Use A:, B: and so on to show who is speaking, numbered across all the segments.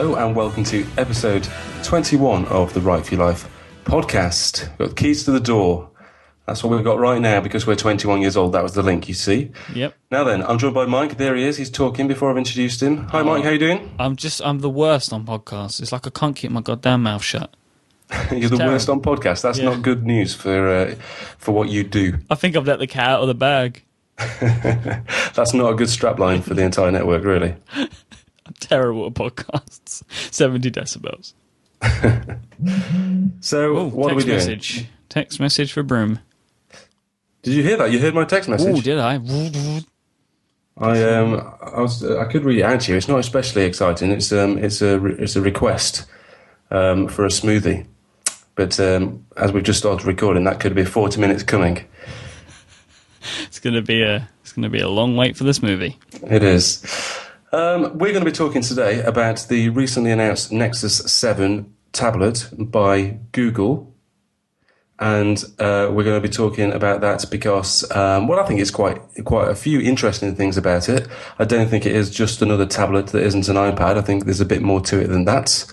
A: Hello and welcome to episode 21 of the Write for Your Life podcast. We've got keys to the door. That's what we've got right now because we're 21 years old. That was the link you see.
B: Yep.
A: Now then, I'm joined by Myke. There he is. He's talking before I've introduced him. Hi, Myke. How you doing?
B: I'm just I'm the worst on podcasts. It's like I can't keep my goddamn mouth shut.
A: You're the
B: terrible.
A: worst on podcasts. That's
B: Yeah.
A: not good news for uh, for what you do.
B: I think I've let the cat out of the bag.
A: That's not a good strapline for the entire network, really.
B: Terrible at podcasts. Seventy decibels.
A: So,
B: Oh,
A: what are we doing?
B: message. Text message for Broome.
A: Did you hear that? You heard my text message?
B: Oh, did I?
A: I um I was I could read it out to you. It's not especially exciting. It's um it's a re- it's a request um for a smoothie, but um as we've just started recording, that could be forty minutes coming.
B: It's gonna be a it's gonna be a long wait for this movie.
A: It is. Um, we're going to be talking today about the recently announced Nexus Seven tablet by Google, and uh, we're going to be talking about that because, um, well, I think it's quite quite a few interesting things about it. I don't think it is just another tablet that isn't an iPad. I think there's a bit more to it than that,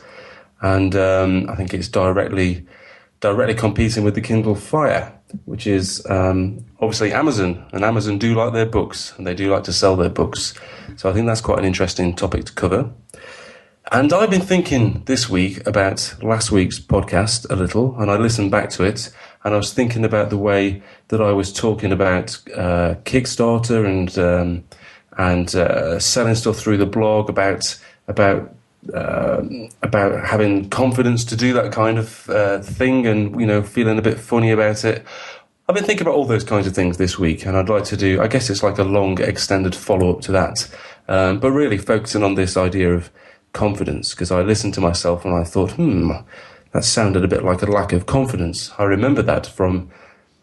A: and um, I think it's directly directly competing with the Kindle Fire, which is um, obviously Amazon, and Amazon do like their books, and they do like to sell their books. So I think that's quite an interesting topic to cover. And I've been thinking this week about last week's podcast a little, and I listened back to it, and I was thinking about the way that I was talking about uh, Kickstarter and um, and uh, selling stuff through the blog about about um, about having confidence to do that kind of uh, thing, and you know feeling a bit funny about it. I've been thinking about all those kinds of things this week, and I'd like to do. I guess it's like a long, extended follow up to that, um, but really focusing on this idea of confidence because I listened to myself and I thought, hmm, that sounded a bit like a lack of confidence. I remember that from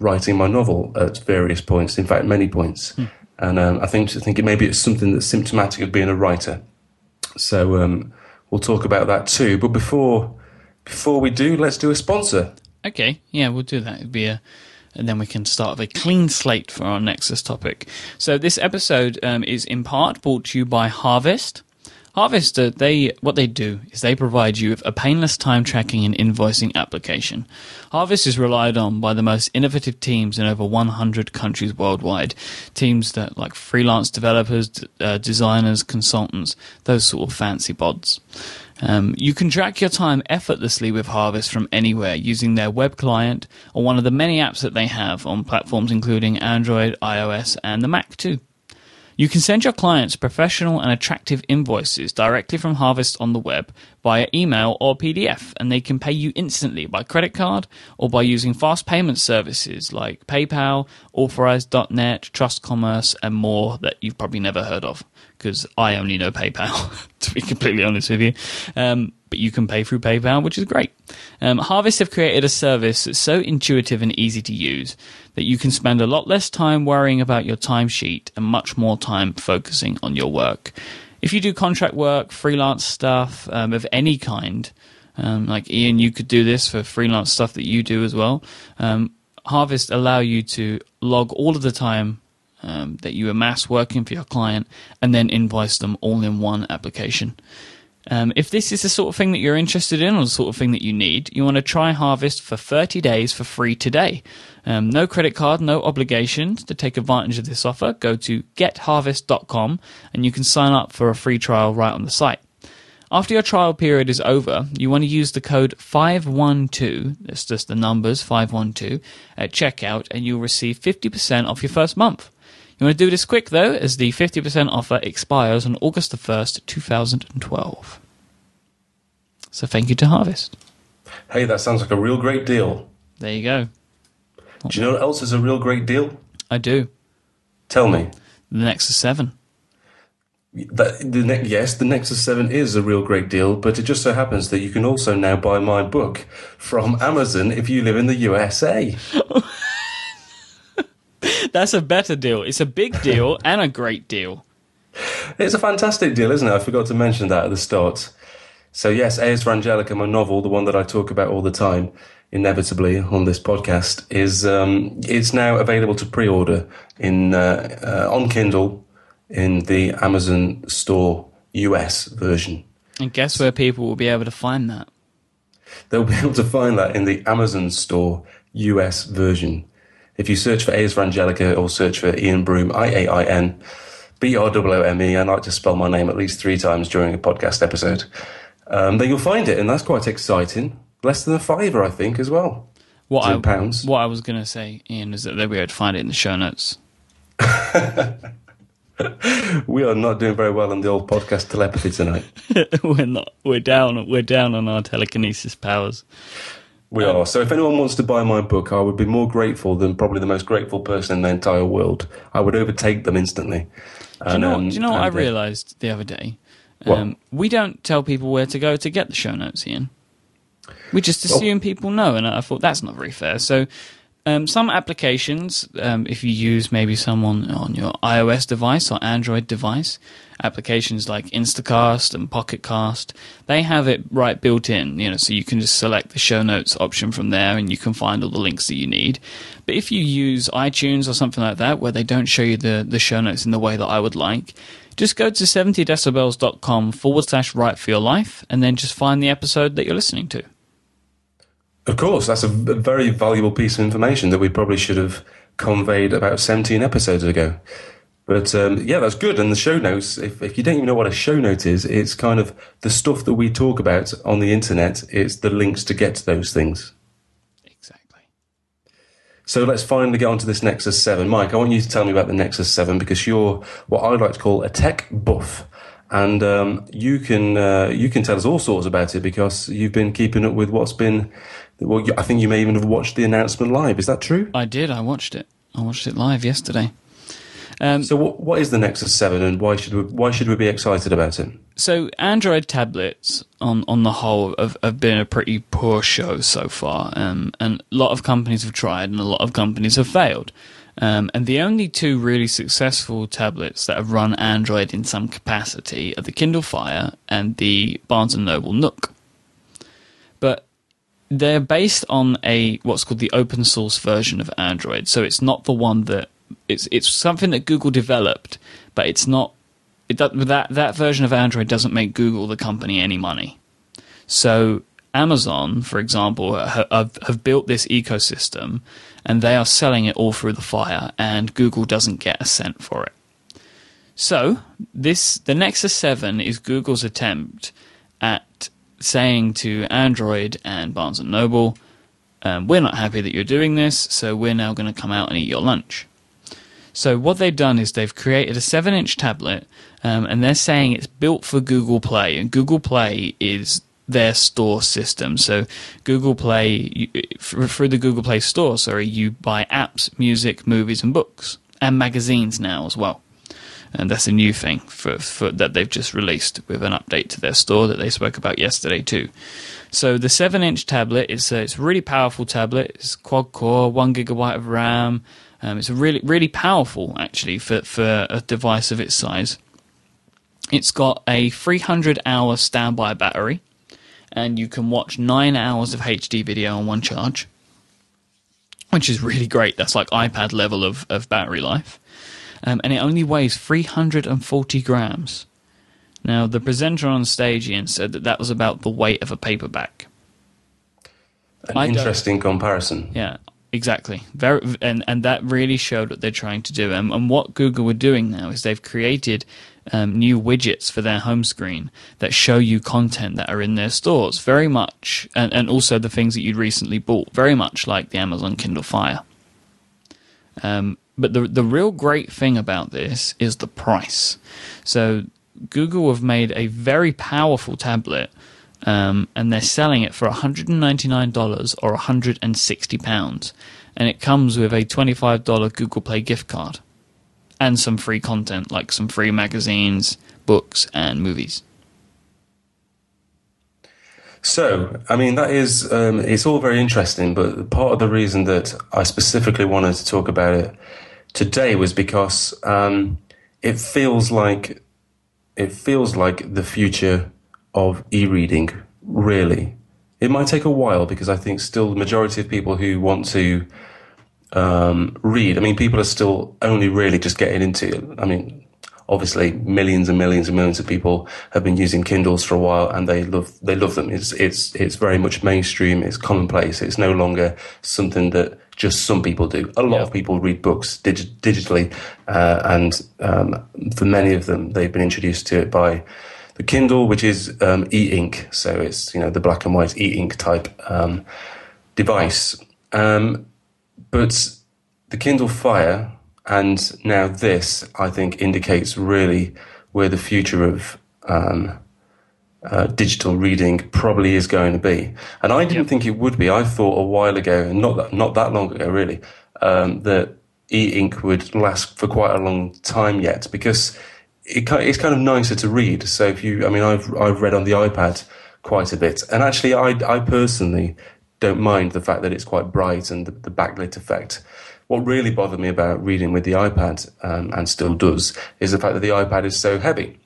A: writing my novel at various points, in fact, many points, and um, I think I think it maybe it's something that's symptomatic of being a writer. So um, we'll talk about that too. But before before we do, let's do a sponsor.
B: Okay, yeah, we'll do that. It'd be a, and then we can start with a clean slate for our Nexus topic. So this episode um, is in part brought to you by Harvest. Harvest, uh, they what they do is they provide you with a painless time tracking and invoicing application. Harvest is relied on by the most innovative teams in over 100 countries worldwide. Teams that like freelance developers, uh, designers, consultants, those sort of fancy bods. Um, you can track your time effortlessly with Harvest from anywhere using their web client or one of the many apps that they have on platforms including Android, iOS, and the Mac too. You can send your clients professional and attractive invoices directly from Harvest on the web via email or PDF, and they can pay you instantly by credit card or by using fast payment services like PayPal, Authorize.net, Trust Commerce, and more that you've probably never heard of. Because I only know PayPal, to be completely honest with you. Um, but you can pay through PayPal, which is great. Um, Harvest have created a service that's so intuitive and easy to use that you can spend a lot less time worrying about your timesheet and much more time focusing on your work. If you do contract work, freelance stuff um, of any kind, um, like Iain, you could do this for freelance stuff that you do as well. Um, Harvest allow you to log all of the time um, that you amass working for your client and then invoice them all in one application. Um, if this is the sort of thing that you're interested in or the sort of thing that you need, you want to try Harvest for 30 days for free today. Um, no credit card, no obligations. To take advantage of this offer, go to getharvest.com and you can sign up for a free trial right on the site. After your trial period is over, you want to use the code 512, that's just the numbers 512, at checkout and you'll receive 50% off your first month. You want to do this quick though, as the 50% offer expires on August the 1st, 2012. So thank you to Harvest.
A: Hey, that sounds like a real great deal.
B: There you go.
A: Do you know what else is a real great deal?
B: I do.
A: Tell me.
B: The Nexus 7.
A: That the ne- yes, the Nexus Seven is a real great deal, but it just so happens that you can also now buy my book from Amazon if you live in the USA.
B: That's a better deal. It's a big deal and a great deal.
A: It's a fantastic deal, isn't it? I forgot to mention that at the start. So yes, A is for Angelica, my novel, the one that I talk about all the time, inevitably on this podcast, is um, it's now available to pre-order in uh, uh, on Kindle in the Amazon Store US version.
B: And guess where people will be able to find that?
A: They'll be able to find that in the Amazon store US version. If you search for A is for Angelica or search for Iain Broome, I A I N B R O O M E, I like to spell my name at least three times during a podcast episode, um, then you'll find it, and that's quite exciting. Less than a fiver, I think, as well.
B: What I,
A: pounds.
B: What I was going to say, Iain, is that they'll be able to find it in the show notes.
A: We are not doing very well on the old podcast telepathy tonight.
B: we're not. We're down. We're down on our telekinesis powers.
A: We are. So if anyone wants to buy my book, I would be more grateful than probably the most grateful person in the entire world. I would overtake them instantly.
B: Do you know?
A: um,
B: do you know what I
A: uh,
B: realised the other day? Um, we don't tell people where to go to get the show notes, Iain. We just
A: Oh.
B: assume people know, and I thought that's not very fair. So, um, some applications, um, if you use maybe someone on your iOS device or Android device, applications like Instacast and Pocketcast, they have it right built in. You know, so you can just select the show notes option from there, and you can find all the links that you need. But if you use iTunes or something like that, where they don't show you the the show notes in the way that I would like, just go to 70decibels.com forward slash write for your life, and then just find the episode that you're listening to.
A: Of course, that's a very valuable piece of information that we probably should have conveyed about 17 episodes ago. But um, yeah, that's good. And the show notes, if, if you don't even know what a show note is, it's kind of the stuff that we talk about on the internet. It's the links to get to those things.
B: Exactly.
A: So let's finally get onto this Nexus 7. Myke, I want you to tell me about the Nexus 7 because you're what I like to call a tech buff. And um, you can uh, you can tell us all sorts about it because you've been keeping up with what's been. Well, I think you may even have watched the announcement live. Is that true?
B: I did. I watched it. I watched it live yesterday. Um,
A: So, what, what is the Nexus Seven, and why should we why should we be excited about it?
B: so Android tablets, on on the whole, have, have been a pretty poor show so far, um, and a lot of companies have tried, and a lot of companies have failed. Um, and the only two really successful tablets that have run Android in some capacity are the Kindle Fire and the Barnes and Noble Nook. They're based on a what's called the open source version of Android. So it's not the one that it's it's something that Google developed, but it's not it that that version of Android doesn't make Google the company any money. So Amazon, for example, have, have built this ecosystem, and they are selling it all through the Fire, and Google doesn't get a cent for it. So this the Nexus Seven is Google's attempt at saying to Android and Barnes and Noble, um, "We're not happy that you're doing this, so we're now going to come out and eat your lunch." So what they've done is they've created a seven-inch tablet, um, and they're saying it's built for Google Play, and Google Play is their store system. So Google Play you, through the Google Play Store, sorry, you buy apps, music, movies, and books, and magazines now as well. And that's a new thing for, for that they've just released with an update to their store that they spoke about yesterday too. So the seven-inch tablet is a, it's a really powerful tablet. It's quad core, one gigabyte of RAM. Um, it's really really powerful actually for for a device of its size. It's got a 300 hour standby battery, and you can watch nine hours of HD video on one charge, which is really great. That's like iPad level of, of battery life. Um, and it only weighs 340 grams. Now, the presenter on stage, Iain, said that that was about the weight of a paperback.
A: An
B: I
A: interesting comparison.
B: Yeah, exactly. Very, and and that really showed what they're trying to do. And, and what Google were doing now is they've created um, new widgets for their home screen that show you content that are in their stores. Very much, and, and also the things that you'd recently bought. Very much like the Amazon Kindle Fire. Um, but the the real great thing about this is the price. So Google have made a very powerful tablet, um, and they're selling it for $199 or £160, and it comes with a $25 Google Play gift card and some free content like some free magazines, books, and movies.
A: So, I mean, that is, um, it's all very interesting, but part of the reason that I specifically wanted to talk about it today was because um, it feels like it feels like the future of e-reading. Really, it might take a while because I think still the majority of people who want to um, read, I mean, people are still only really just getting into it. I mean, obviously millions and millions and millions of people have been using Kindles for a while and they love they love them. It's it's it's very much mainstream. It's commonplace. It's no longer something that just some people do. A lot
B: Yeah.
A: of people read books dig- digitally, uh, and um, for many of them, they've been introduced to it by the Kindle, which is um, e-ink. So it's you know the black and white e-ink type um, device. Um, but the Kindle Fire and now this, I think, indicates really where the future of um, uh, digital reading probably is going to be. And I didn't think it would be. I thought a while ago, and not that, not that long ago, really, um, that e-ink would last for quite a long time yet because it, it's kind of nicer to read. So if you, I mean, I've I've read on the iPad quite a bit, and actually, I I personally don't mind the fact that it's quite bright and the, the backlit effect. What really bothered me about reading with the iPad, um, and still does, is the fact that the iPad is so heavy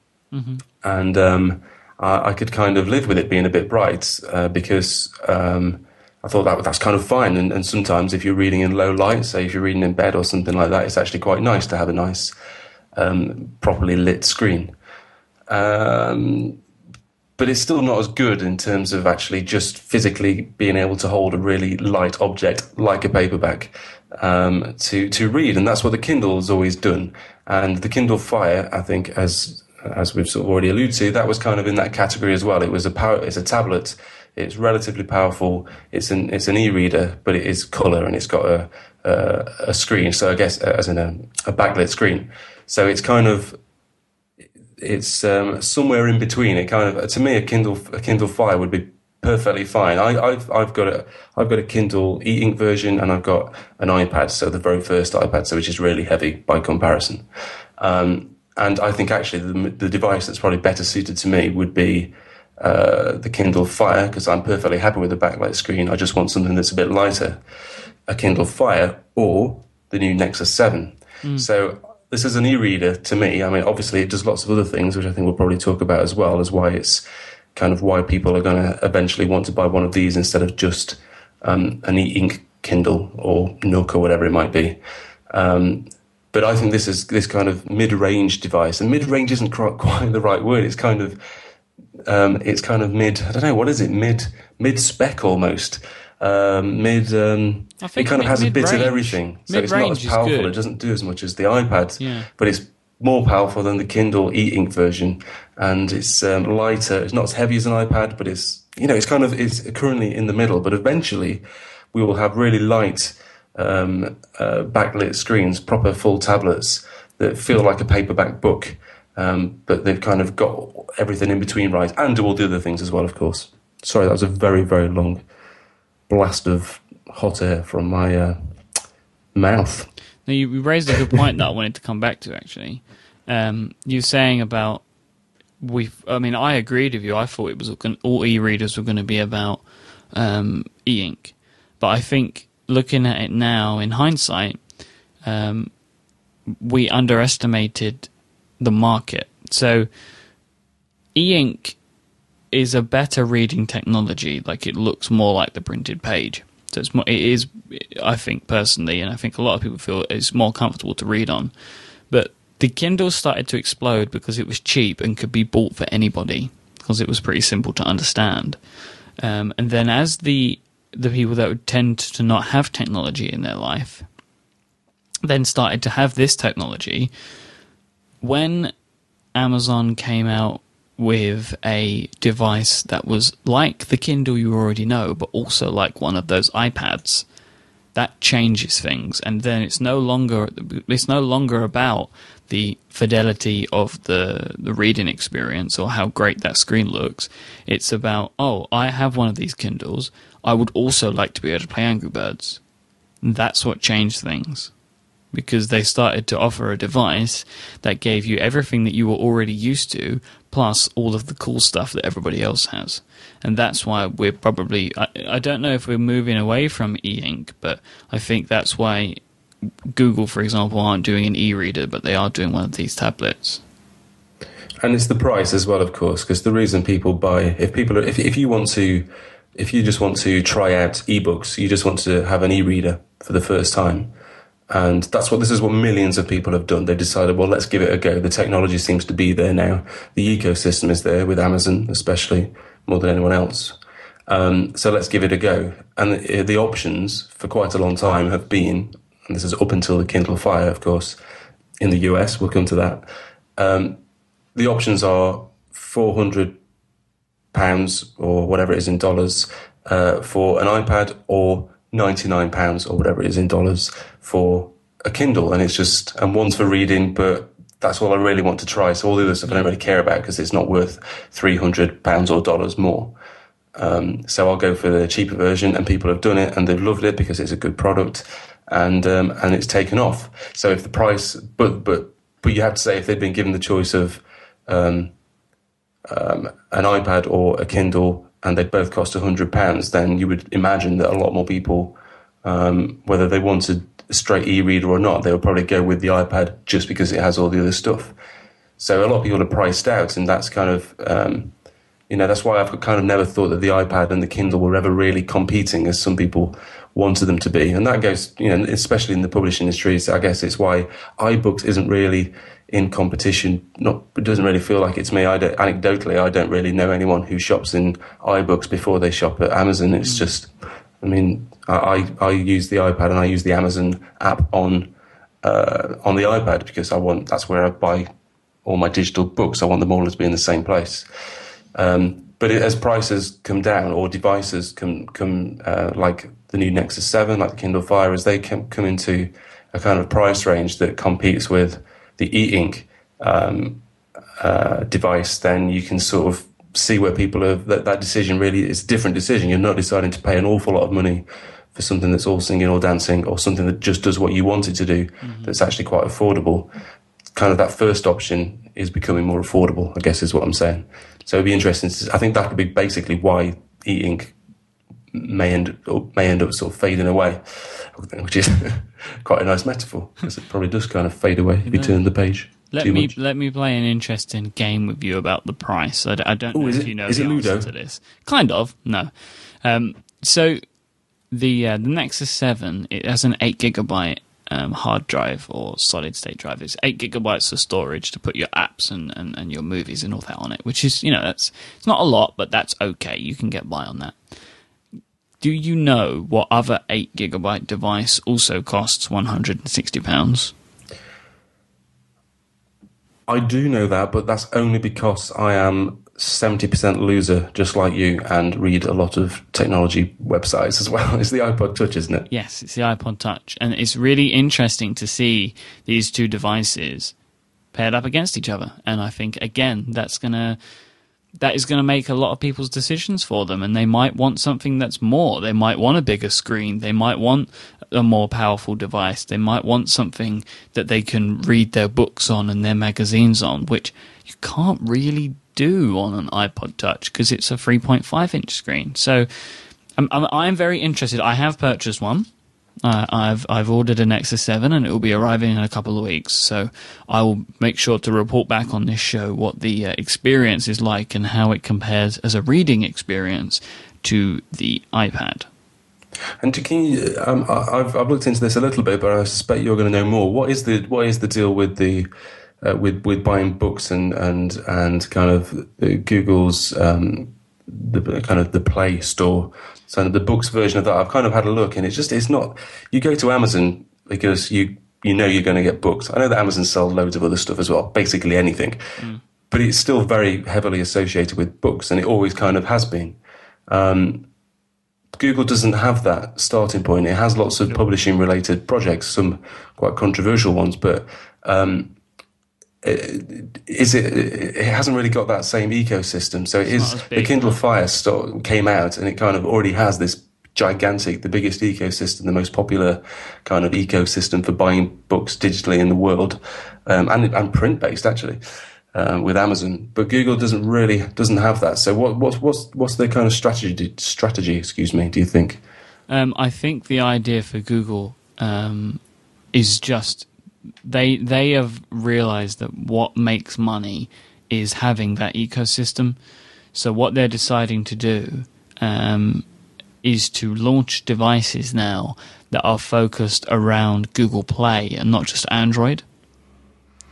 A: and um, I, I could kind of live with it being a bit bright uh, because um, I thought that that's kind of fine. And, and sometimes if you're reading in low light, say if you're reading in bed or something like that, it's actually quite nice to have a nice, um, properly lit screen. Um, but it's still not as good in terms of actually just physically being able to hold a really light object like a paperback um, to to read, and that's what the Kindle has always done. And the Kindle Fire, I think, as as we've sort of already alluded to, that was kind of in that category as well. It was a power, it's a tablet. It's relatively powerful. It's an it's an e-reader, but it is color and it's got a a, a screen. So I guess as in a, a backlit screen. So it's kind of it's um, somewhere in between. It kind of to me a Kindle a Kindle Fire would be perfectly fine. I, I've I've got a I've got a Kindle e-ink version and I've got an iPad, so the very first iPad, so which is really heavy by comparison. Um, and I think actually the, the device that's probably better suited to me would be uh, the Kindle Fire because I'm perfectly happy with the backlight screen. I just want something that's a bit lighter. A Kindle Fire or the new Nexus 7. So this is an e-reader to me. I mean, obviously it does lots of other things, which I think we'll probably talk about as well as why it's kind of why people are going to eventually want to buy one of these instead of just um, an e-ink Kindle or Nook or whatever it might be. Um, but I think this is this kind of mid-range device, and mid-range isn't quite, the right word. It's kind of um, it's kind of mid. I don't know what is it. Mid mid spec almost. Um, mid. Um, it kind of has a bit of everything, so it's not as powerful. It doesn't do as much as the iPad,
B: Yeah.
A: but it's more powerful than the Kindle e-ink version, and it's um, lighter. It's not as heavy as an iPad, but it's you know it's kind of it's currently in the middle. But eventually, we will have really light um, uh, backlit screens, proper full tablets that feel like a paperback book, um, but they've kind of got everything in between right, and do all the other things as well, of course. Sorry, that was a very very long blast of hot air from my uh, mouth.
B: Now, you raised a good point that I wanted to come back to. Actually, um, you were saying about we. I mean, I agreed with you. I thought it was all e-readers were going to be about um, e-ink, but I think looking at it now in hindsight, um, we underestimated the market. So, e-ink is a better reading technology. Like it looks more like the printed page. So it's more, it is, I think personally, and I think a lot of people feel it's more comfortable to read on. But the Kindle started to explode because it was cheap and could be bought for anybody because it was pretty simple to understand. Um, and then as the the people that would tend to not have technology in their life then started to have this technology, when Amazon came out with a device that was like the Kindle you already know, but also like one of those iPads, that changes things. And then it's no longer it's no longer about the fidelity of the the reading experience or how great that screen looks. It's about oh, I have one of these Kindles. I would also like to be able to play Angry Birds. And that's what changed things because they started to offer a device that gave you everything that you were already used to, plus all of the cool stuff that everybody else has. And that's why we're probably, I, I don't know if we're moving away from e ink, but I think that's why Google, for example, aren't doing an e reader, but they are doing one of these tablets.
A: And it's the price as well, of course, because the reason people buy, if people are, if, if you want to, if you just want to try out ebooks, you just want to have an e-reader for the first time, And that's what this is what millions of people have done. They decided, well, let's give it a go. The technology seems to be there now. The ecosystem is there with Amazon, especially more than anyone else. Um, so let's give it a go. And the, the, options for quite a long time have been, and this is up until the Kindle Fire, of course, in the US, we'll come to that. Um, the options are 400 pounds or whatever it is in dollars uh, for an iPad or 99 pounds or whatever it is in dollars for a Kindle. And it's just, and one's for reading, but that's all I really want to try. So all the other stuff I don't really care about because it's not worth 300 pounds or dollars more. Um, so I'll go for the cheaper version and people have done it and they've loved it because it's a good product and, um, and it's taken off. So if the price, but, but, but you have to say if they'd been given the choice of, um, um an iPad or a Kindle and they both cost £100, then you would imagine that a lot more people, um, whether they wanted straight e reader or not, they would probably go with the iPad just because it has all the other stuff. So a lot of people are priced out, and that's kind of, um, you know, that's why I've kind of never thought that the iPad and the Kindle were ever really competing as some people wanted them to be. And that goes, you know, especially in the publishing industry, so I guess it's why iBooks isn't really in competition. Not it doesn't really feel like it's me. I don't, anecdotally, I don't really know anyone who shops in iBooks before they shop at Amazon. It's mm. just, I mean, I, I use the iPad and I use the Amazon app on uh, on the iPad because I want that's where I buy all my digital books. I want them all to be in the same place. Um, but it, as prices come down or devices come come uh, like the new Nexus Seven, like the Kindle Fire, as they come come into a kind of price range that competes with the e-ink um, uh, device, then you can sort of see where people have that, that decision really is a different decision. You're not deciding to pay an awful lot of money for something that's all singing or dancing or something that just does what you want it to do mm-hmm. that's actually quite affordable. Kind of that first option is becoming more affordable, I guess is what I'm saying. So it'd be interesting. To, I think that could be basically why e-ink may end may end up sort of fading away, which is quite a nice metaphor because it probably does kind of fade away if you turn the page.
B: Let me much. let me play an interesting game with you about the price. I, I don't Ooh, know if it, you know the answer to this. Kind of, no. Um, so the uh, the Nexus Seven it has an eight gigabyte um, hard drive or solid state drive. It's eight gigabytes of storage to put your apps and, and, and your movies and all that on it, which is you know that's it's not a lot, but that's okay. You can get by on that. Do you know what other 8 gigabyte device also costs £160?
A: I do know that, but that's only because I am 70% loser, just like you, and read a lot of technology websites as well. It's the iPod Touch, isn't it?
B: Yes, it's the iPod Touch. And it's really interesting to see these two devices paired up against each other. And I think, again, that's going to that is going to make a lot of people's decisions for them and they might want something that's more they might want a bigger screen they might want a more powerful device they might want something that they can read their books on and their magazines on which you can't really do on an iPod touch because it's a 3.5 inch screen so I'm, I'm, I'm very interested I have purchased one uh, I've I've ordered a Nexus Seven, and it will be arriving in a couple of weeks. So I will make sure to report back on this show what the uh, experience is like and how it compares as a reading experience to the iPad.
A: And to, can you, um, I've I've looked into this a little bit, but I suspect you're going to know more. What is the what is the deal with the uh, with with buying books and and and kind of uh, Google's um, the kind of the Play Store so the books version of that, I've kind of had a look, and it's just it's not. You go to Amazon because you you know you're going to get books. I know that Amazon sells loads of other stuff as well, basically anything, mm. but it's still very heavily associated with books, and it always kind of has been. Um, Google doesn't have that starting point. It has lots of publishing related projects, some quite controversial ones, but um, is it? It hasn't really got that same ecosystem. So it it's is the Kindle Fire store came out, and it kind of already has this gigantic, the biggest ecosystem, the most popular kind of ecosystem for buying books digitally in the world, um, and and print based actually. Um, with Amazon, but Google doesn't really doesn't have that. So what what's what's what's their kind of strategy strategy? Excuse me. Do you think?
B: Um, I think the idea for Google um, is just they they have realized that what makes money is having that ecosystem. So what they're deciding to do um, is to launch devices now that are focused around Google Play and not just Android.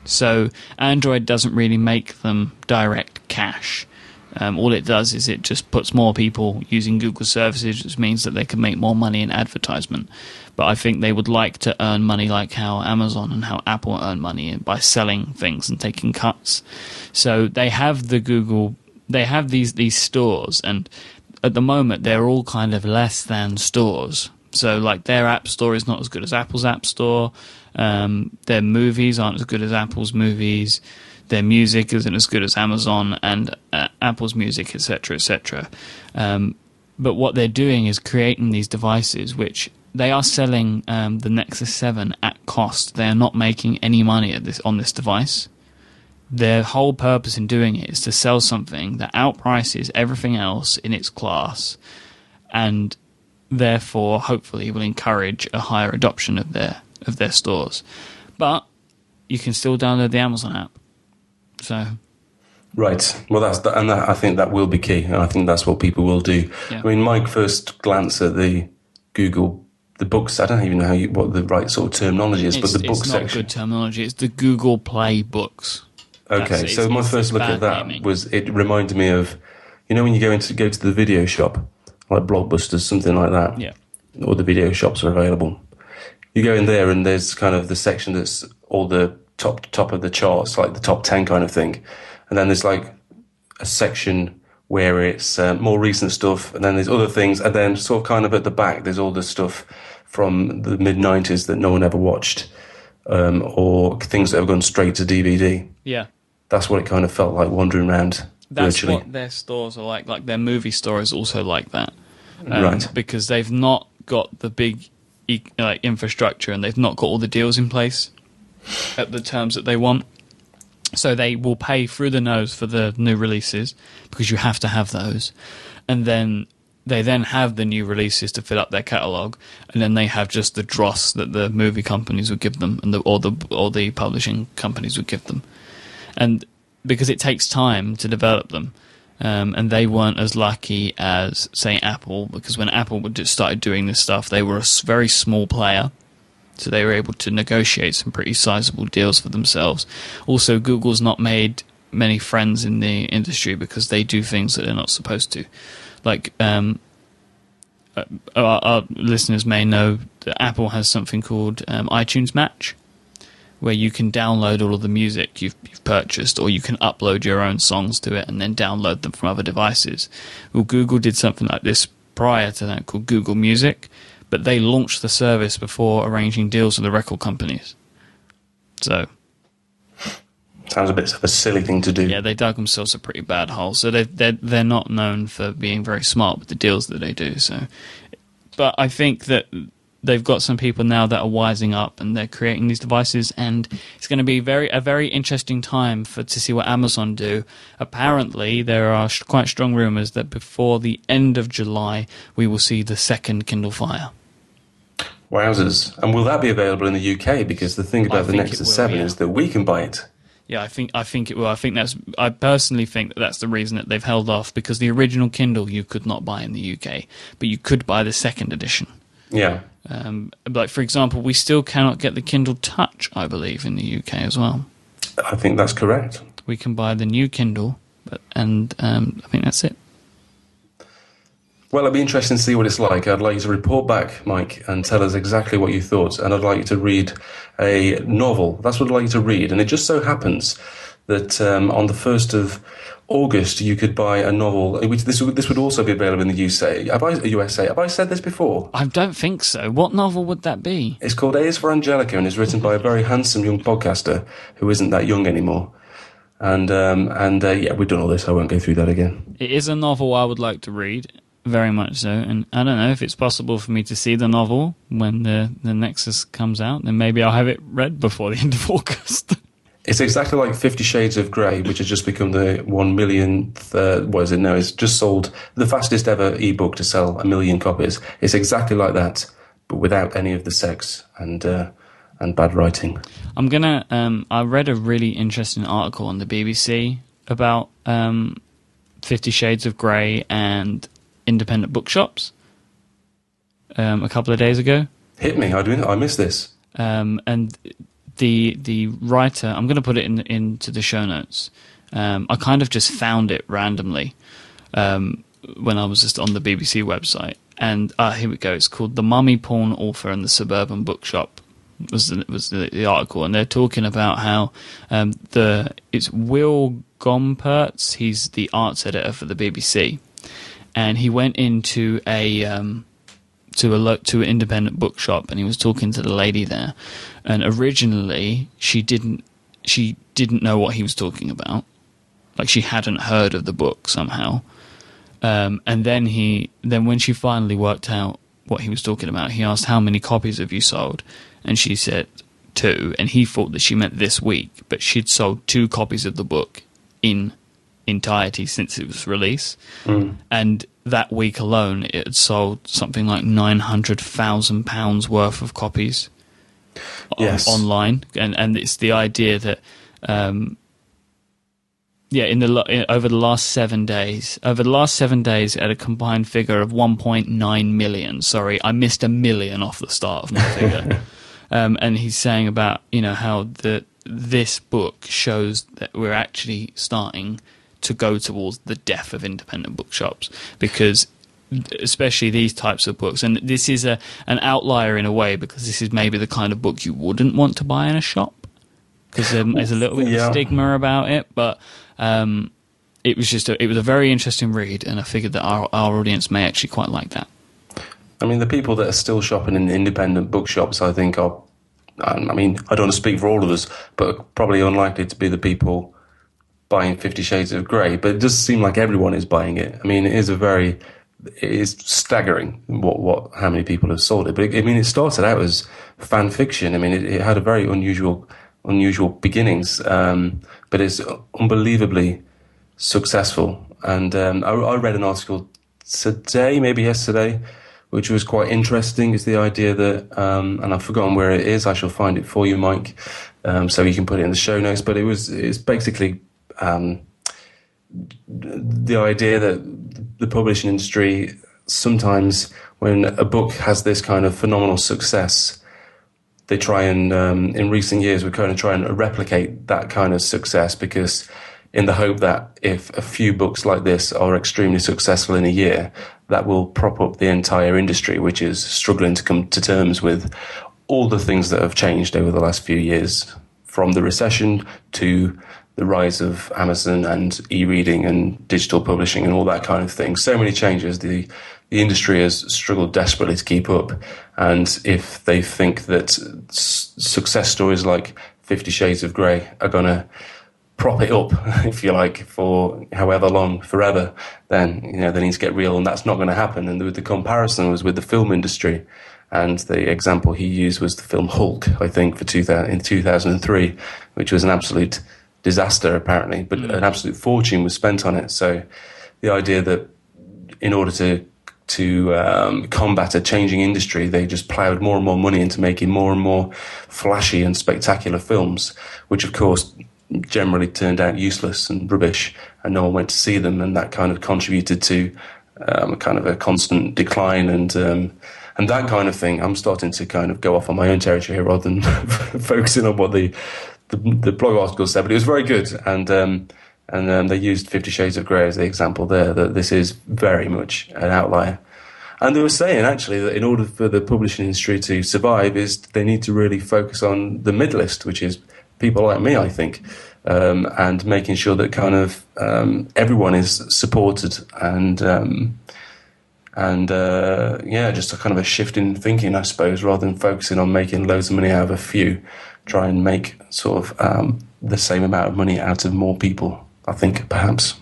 B: So Android doesn't really make them direct cash. Um, all it does is it just puts more people using Google services, which means that they can make more money in advertisement. But I think they would like to earn money like how Amazon and how Apple earn money by selling things and taking cuts. So they have the Google, they have these these stores, and at the moment they're all kind of less than stores. So like their app store is not as good as Apple's app store. Um, their movies aren't as good as Apple's movies. Their music isn't as good as Amazon and uh, Apple's music, etc., etc. Um, but what they're doing is creating these devices which they are selling um, the Nexus 7 at cost. They are not making any money at this on this device. Their whole purpose in doing it is to sell something that outprices everything else in its class, and therefore, hopefully, will encourage a higher adoption of their of their stores. But you can still download the Amazon app. So
A: Right. Well, that's the, and that, I think that will be key, and I think that's what people will do.
B: Yeah.
A: I mean, my first glance at the Google the books. I don't even know how you, what the right sort of terminology is,
B: it's,
A: but the book section.
B: it's not good terminology. It's the Google Play books.
A: Okay,
B: it.
A: so
B: It's-
A: my first look at that was it reminded me of, you know, when you go into go to the video shop, like Blockbusters, something like that.
B: Yeah.
A: Or the video shops are available. You go in there and there's kind of the section that's all the top top of the charts, like the top ten kind of thing, and then there's like a section where it's uh, more recent stuff, and then there's other things, and then sort of kind of at the back there's all the stuff from the mid '90s that no one ever watched, um, or things that have gone straight to DVD
B: Yeah.
A: that's what it kind of felt like wandering around
B: That's
A: virtually.
B: what their stores are like. Like their movie store is also like that, Um,
A: Right.
B: Because they've not got the big e- like infrastructure and they've not got all the deals in place at the terms that they want. So they will pay through the nose for the new releases because you have to have those, and then they then have the new releases to fill up their catalog, and then they have just the dross that the movie companies would give them, and the or the or the publishing companies would give them and because it takes time to develop them. Um, and they weren't as lucky as, say, Apple, because when Apple started doing this stuff, they were a very small player, so they were able to negotiate some pretty sizable deals for themselves. Also, Google's not made many friends in the industry because they do things that they're not supposed to. Like, um, uh, our, our listeners may know that Apple has something called um, iTunes Match, where you can download all of the music you've, you've purchased, or you can upload your own songs to it and then download them from other devices. Well, Google did something like this prior to that called Google Music, but they launched the service before arranging deals with the record companies. So,
A: Sounds a bit of a silly thing to do.
B: yeah, they dug themselves a pretty bad hole. So they they're they're not known for being very smart with the deals that they do. So, but I think that they've got some people now that are wising up and they're creating these devices, and it's going to be very a very interesting time for to see what Amazon do. Apparently, there are sh- quite strong rumors that before the end of July, we will see the second Kindle Fire.
A: Wowzers. And will that be available in the UK? Because the thing
B: I
A: about the
B: think it
A: Nexus
B: will,
A: 7
B: yeah.
A: is that we can buy it.
B: Yeah, I think I think it will. I think that's. I personally think that that's the reason that they've held off because the original Kindle you could not buy in the UK, but you could buy the second edition.
A: Yeah.
B: Um, like for example, we still cannot get the Kindle Touch, I believe, in the UK as well.
A: I think that's correct.
B: We can buy the new Kindle, but and um, I think that's it.
A: Well, it'd be interesting to see what it's like. I'd like you to report back, Myke, and tell us exactly what you thought. And I'd like you to read a novel. That's what I'd like you to read. And it just so happens that um, on the 1st of August, you could buy a novel. Which this, would- this would also be available in the USA. Have I, USA. Have I said this before?
B: I don't think so. What novel would that be?
A: It's called A is for Angelica and is written by a very handsome young podcaster who isn't that young anymore. And um, and uh, yeah, we've done all this. I won't go through that again.
B: It is a novel I would like to read, very much so. And I don't know if it's possible for me to see the novel when the the Nexus comes out. Then maybe I'll have it read before the end of August.
A: It's exactly like Fifty Shades of Grey, which has just become the one millionth. Uh, what is it now? It's just sold the fastest ever ebook to sell a million copies. It's exactly like that, but without any of the sex and uh, and bad writing.
B: I'm gonna. Um, I read a really interesting article on the BBC about um, Fifty Shades of Grey and independent bookshops, um, a couple of days ago.
A: Hit me. I do. I missed this.
B: Um, and the the writer, I'm going to put it in into the show notes. Um, I kind of just found it randomly um, when I was just on the BBC website, and uh, here we go. It's called "The Mummy Porn Author and the Suburban Bookshop." Was the, was the, the article, and they're talking about how um, the it's Will Gompertz. He's the arts editor for the BBC, and he went into a um, to a lo- to an independent bookshop and he was talking to the lady there. And originally she didn't she didn't know what he was talking about. Like she hadn't heard of the book somehow. Um, and then he then when she finally worked out what he was talking about he asked how many copies have you sold? And she said two. And he thought that she meant this week but she'd sold two copies of the book in entirety since it was released. And that week alone it had sold something like 900,000 pounds worth of copies on- online. And and it's the idea that um yeah in the over the last 7 days over the last 7 days at a combined figure of 1.9 million. Sorry I missed a million off the start of my figure. Um and he's saying about you know how the this book shows that we're actually starting to go towards the death of independent bookshops because especially these types of books and this is a an outlier in a way because this is maybe the kind of book you wouldn't want to buy in a shop because um, there's a little bit
A: Yeah.
B: of stigma about it but um, it was just a, it was a very interesting read and I figured that our, our audience may actually quite like that
A: I mean, the people that are still shopping in independent bookshops, I think, are. I mean, I don't want to speak for all of us, but probably unlikely to be the people buying Fifty Shades of Grey. But it does seem like everyone is buying it. I mean, it is a very, it is staggering what what how many people have sold it. But it, I mean, it started out as fan fiction. I mean, it, it had a very unusual unusual beginnings, um, but it's unbelievably successful. And um, I, I read an article today, maybe yesterday, which was quite interesting. Is the idea that, um, and I've forgotten where it is. I shall find it for you, Myke, um, so you can put it in the show notes. But it was it's basically um, the idea that the publishing industry sometimes, when a book has this kind of phenomenal success, they try and um, in recent years we're kind of trying to replicate that kind of success because in the hope that if a few books like this are extremely successful in a year that will prop up the entire industry which is struggling to come to terms with all the things that have changed over the last few years from the recession to the rise of Amazon and e-reading and digital publishing and all that kind of thing. So many changes. The the industry has struggled desperately to keep up, and if they think that success stories like Fifty Shades of Grey are to prop it up, if you like, for however long, forever, then you know they need to get real, and that's not going to happen. And the, the comparison was with the film industry, and the example he used was the film Hulk, I think, for 2000, in two and three, which was an absolute disaster apparently, but an absolute fortune was spent on it. So the idea that in order to to um, combat a changing industry, they just ploughed more and more money into making more and more flashy and spectacular films, which of course generally turned out useless and rubbish, and no one went to see them, and that kind of contributed to um, a kind of a constant decline and. Um, and that kind of thing, I'm starting to kind of go off on my own territory here rather than focusing on what the, the the blog article said. But it was very good, and um, and um, they used Fifty Shades of Grey as the example there. That this is very much an outlier. And they were saying actually that in order for the publishing industry to survive, is they need to really focus on the mid list, which is people like me, I think, um, and making sure that kind of um, everyone is supported and um, and uh, yeah, just a kind of a shift in thinking, I suppose, rather than focusing on making loads of money out of a few, try and make sort of um, the same amount of money out of more people. I think perhaps.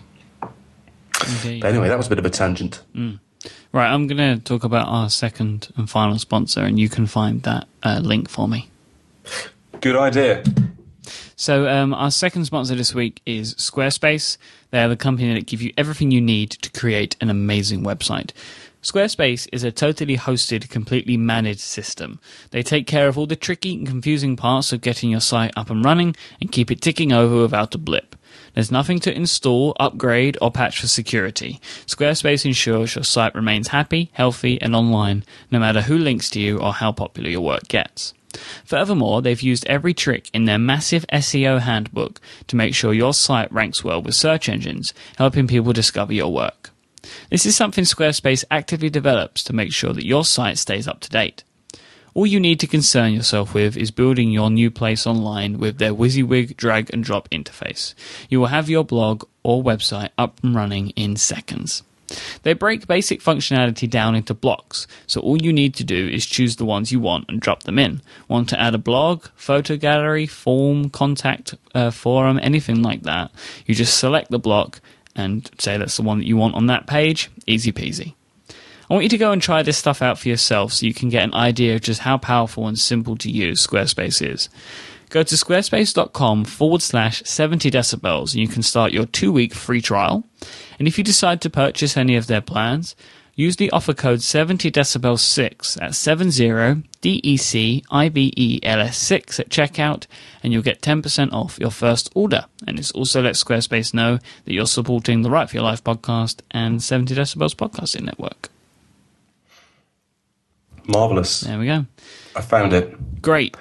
B: Indeed.
A: But anyway, that was a bit of a tangent.
B: Right, I'm going to talk about our second and final sponsor, and you can find that uh, link for me.
A: Good idea.
B: So, um, our second sponsor this week is Squarespace. They are the company that give you everything you need to create an amazing website. Squarespace is a totally hosted, completely managed system. They take care of all the tricky and confusing parts of getting your site up and running and keep it ticking over without a blip. There's nothing to install, upgrade, or patch for security. Squarespace ensures your site remains happy, healthy, and online, no matter who links to you or how popular your work gets. Furthermore, they've used every trick in their massive SEO handbook to make sure your site ranks well with search engines, helping people discover your work. This is something Squarespace actively develops to make sure that your site stays up to date. All you need to concern yourself with is building your new place online with their WYSIWYG drag and drop interface. You will have your blog or website up and running in seconds. They break basic functionality down into blocks, so all you need to do is choose the ones you want and drop them in. Want to add a blog, photo gallery, form, contact uh, forum, anything like that? You just select the block and say that's the one that you want on that page. Easy peasy. I want you to go and try this stuff out for yourself so you can get an idea of just how powerful and simple to use Squarespace is. Go to squarespace.com forward slash 70 decibels and you can start your two week free trial. And if you decide to purchase any of their plans, use the offer code 70 decibels 6 at 70 DECIBELS 6 at checkout and you'll get 10% off your first order. And it's also let Squarespace know that you're supporting the Write for Your Life podcast and 70 decibels podcasting network.
A: Marvelous.
B: There we go.
A: I found it.
B: Great.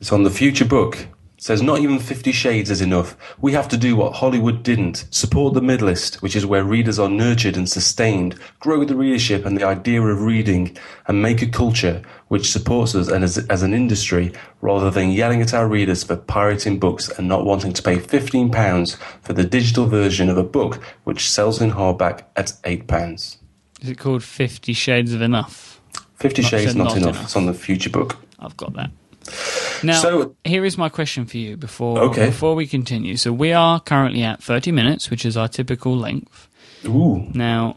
A: It's on the FutureBook. Says not even Fifty Shades is enough. We have to do what Hollywood didn't. Support the Midlist, which is where readers are nurtured and sustained, grow the readership and the idea of reading, and make a culture which supports us and as, as an industry rather than yelling at our readers for pirating books and not wanting to pay £15 for the digital version of a book which sells in hardback at £8.
B: Is it called Fifty Shades of Enough?
A: Fifty
B: Not
A: Shades not,
B: not
A: enough.
B: enough.
A: It's on the FutureBook.
B: I've got that. Now,
A: So-
B: here is my question for you before
A: Okay.
B: before we continue. So we are currently at 30 minutes, which is our typical length.
A: Ooh.
B: Now,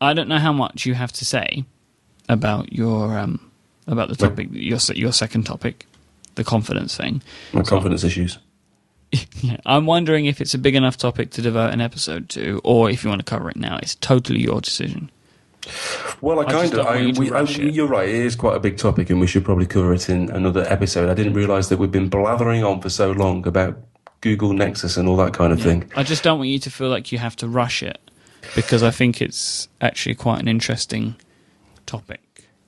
B: I don't know how much you have to say about your um, about the topic, your your second topic, the confidence thing.
A: My confidence issues.
B: Yeah, I'm wondering if it's a big enough topic to devote an episode to, or if you want to cover it now. It's totally your decision.
A: Well, I
B: just
A: kind of. I, we, I, you're right. It is quite a big topic, and we should probably cover it in another episode. I didn't realise that we've been blathering on for so long about Google Nexus and all that kind of thing.
B: I just don't want you to feel like you have to rush it because I think it's actually quite an interesting topic.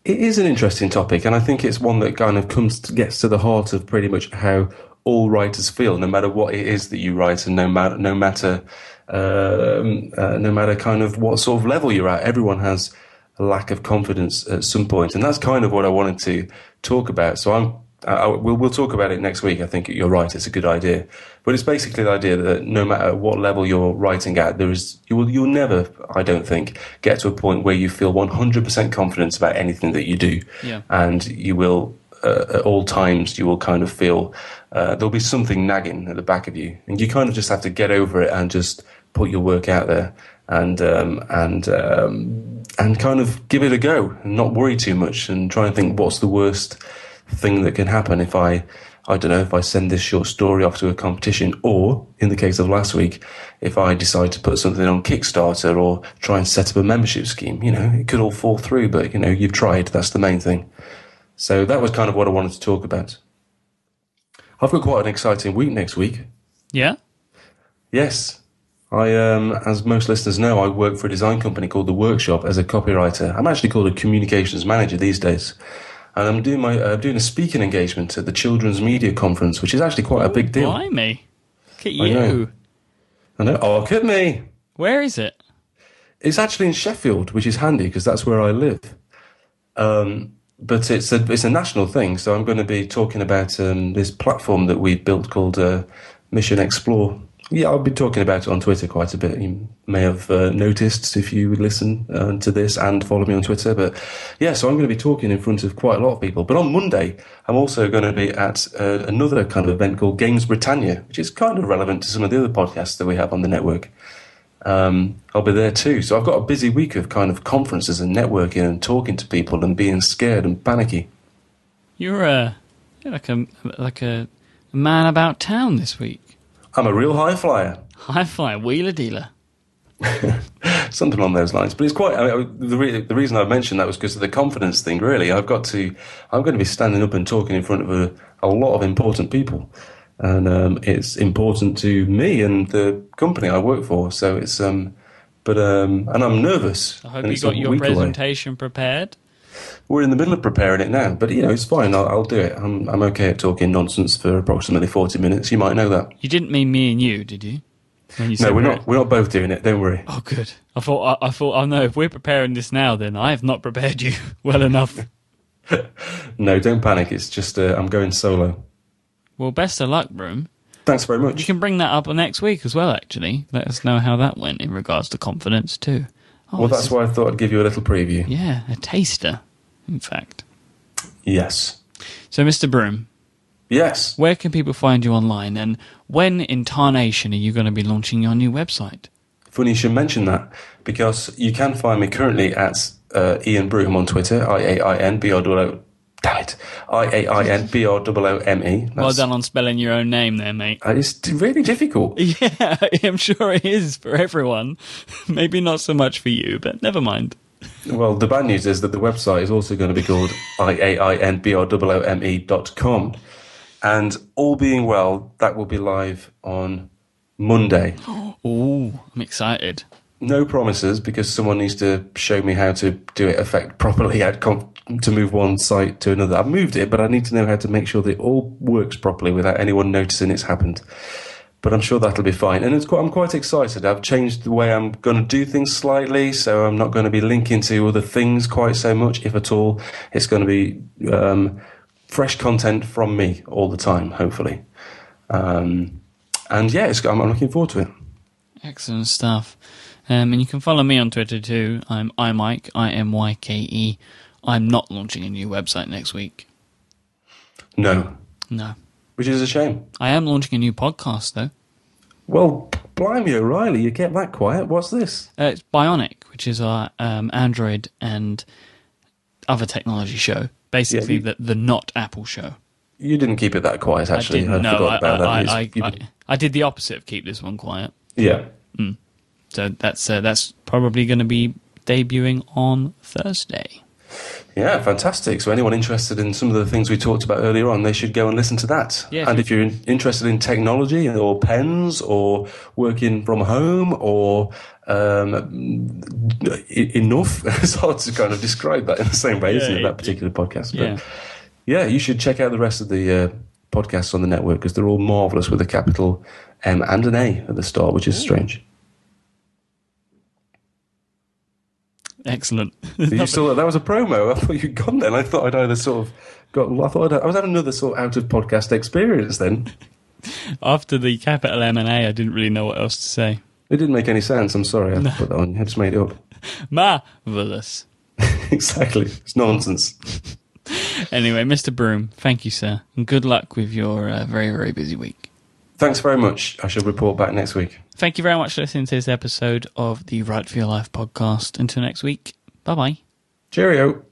A: It is an interesting topic, and I think it's one that kind of comes to, gets to the heart of pretty much how all writers feel, no matter what it is that you write, and no matter no matter um, uh, no matter kind of what sort of level you're at. Everyone has a lack of confidence at some point, and that's kind of what I wanted to talk about. So I'm. I, I- we'll, we'll talk about it next week. I think you're right. It's a good idea, but it's basically the idea that no matter what level you're writing at, there is you will you'll never, I don't think, get to a point where you feel 100% confidence about anything that you do,
B: Yeah.
A: and you will uh, at all times you will kind of feel uh, there'll be something nagging at the back of you, and you kind of just have to get over it and just put your work out there and um, and um, and kind of give it a go and not worry too much and try and think what's the worst thing that can happen if I I don't know if I send this short story off to a competition or in the case of last week if I decide to put something on Kickstarter or try and set up a membership scheme you know it could all fall through but you know you've tried that's the main thing so that was kind of what I wanted to talk about I've got quite an exciting week next week
B: Yeah?
A: Yes. I, um, as most listeners know, I work for a design company called The Workshop as a copywriter. I'm actually called a communications manager these days. And I'm doing my, uh, doing a speaking engagement at the Children's Media Conference, which is actually quite a big deal.
B: Blimey. Look at
A: I know.
B: you.
A: I know. Oh, look at me.
B: Where is it?
A: It's actually in Sheffield, which is handy because that's where I live. Um, but it's a it's a national thing, so I'm going to be talking about um, this platform that we built called uh, Mission Explore. Yeah, I'll be talking about it on Twitter quite a bit. You may have uh, noticed if you would listen uh, to this and follow me on Twitter. But yeah, so I'm going to be talking in front of quite a lot of people. But on Monday, I'm also going to be at uh, another kind of event called Games Britannia, which is kind of relevant to some of the other podcasts that we have on the network um, I'll be there too. So I've got a busy week of kind of conferences and networking and talking to people and being scared and panicky.
B: You're uh, like a like a man about town this week.
A: I'm a real high flyer,
B: High flyer, wheeler dealer.
A: something along those lines. But it's quite. I mean, the, re- the reason I mentioned that was because of the confidence thing. Really, I've got to. I'm going to be standing up and talking in front of a, a lot of important people. and um, it's important to me and the company I work for. So it's um, but um, and I'm nervous.
B: I hope you got your
A: week away.
B: presentation prepared.
A: We're in the middle of preparing it now, but you know it's fine. I'll, I'll do it. I'm I'm okay at talking nonsense for approximately forty minutes. You might know that.
B: You didn't mean me and you, did you? You
A: No, we're not. We're not both doing it. Don't worry.
B: Oh, good. I thought. I, I thought. Oh no! If we're preparing this now, then I have not prepared you well enough.
A: No, don't panic. It's just uh, I'm going solo.
B: well, best of luck, Broome.
A: Thanks very much.
B: You can bring that up next week as well. Actually, let us know how that went in regards to confidence too. Oh,
A: Well, that's why I thought I'd give you a little preview.
B: Yeah, a taster. In fact.
A: Yes.
B: So, Mr. Broome,
A: Yes.
B: where can people find you online, and when in tarnation are you going to be launching your new website?
A: Funny you should mention that because you can find me currently at uh, Iain Broome on Twitter. I A I N B R O O. Damn it. I A I N B R O O M E.
B: Well done on spelling your own name there, mate.
A: Uh, It's really difficult.
B: Yeah, I'm sure it is for everyone. Maybe not so much for you, but never mind.
A: Well, the bad news is that the website is also going to be called I A I N B R O O M E dot com. And all being well, that will be live on Monday.
B: Ooh, I'm excited.
A: No promises because someone needs to show me how to do it effect properly at com- to move one site to another. I've moved it, but I need to know how to make sure that it all works properly without anyone noticing it's happened. But I'm sure that'll be fine. And it's quite, I'm quite excited. I've changed the way I'm going to do things slightly, so I'm not going to be linking to other things quite so much, if at all. It's going to be um, fresh content from me all the time, hopefully. Um, and yeah, I'm, I'm looking forward to it.
B: Excellent stuff. Um, and you can follow me on Twitter too. I'm iMyke, I M Y K E. I'm not launching a new website next week.
A: No,
B: No.
A: which is a shame.
B: I am launching a new podcast though.
A: Well, blimey, O'Reilly, you kept that quiet. What's this?
B: Uh, it's Bionic, which is our um, Android and other technology show. Basically,
A: you-
B: the, the not Apple show.
A: You didn't keep it that quiet, actually.
B: I didn't. no,
A: forgot
B: I,
A: about that.
B: I, I, I, I did the opposite of keep this one quiet.
A: yeah.
B: So that's uh, that's probably going to be debuting on Thursday.
A: Yeah, fantastic. So, anyone interested in some of the things we talked about earlier on, they should go and listen to that.
B: Yeah,
A: and
B: if
A: you're in- interested in technology or pens or working from home or um, enough, it's hard to kind of describe that in the same way, isn't it? That particular podcast. But
B: Yeah.
A: yeah, you should check out the rest of the uh, podcasts on the network because they're all marvelous with a capital M and an A at the start, which is strange.
B: Excellent.
A: You saw that was a promo. I thought you'd gone then. I thought I'd either sort of got. I thought I'd, I was having another sort of out of podcast experience then.
B: After the capital M and A, I didn't really know what else to say.
A: It didn't make any sense. I'm sorry. I put that on. I just made it up.
B: Marvelous.
A: exactly. It's nonsense.
B: Anyway, Mr. Broome, thank you, sir, and good luck with your uh, very very busy week.
A: Thanks very much. I shall report back next week.
B: Thank you very much for listening to this episode of the Write for Your Life podcast. Until next week, bye bye.
A: Cheerio.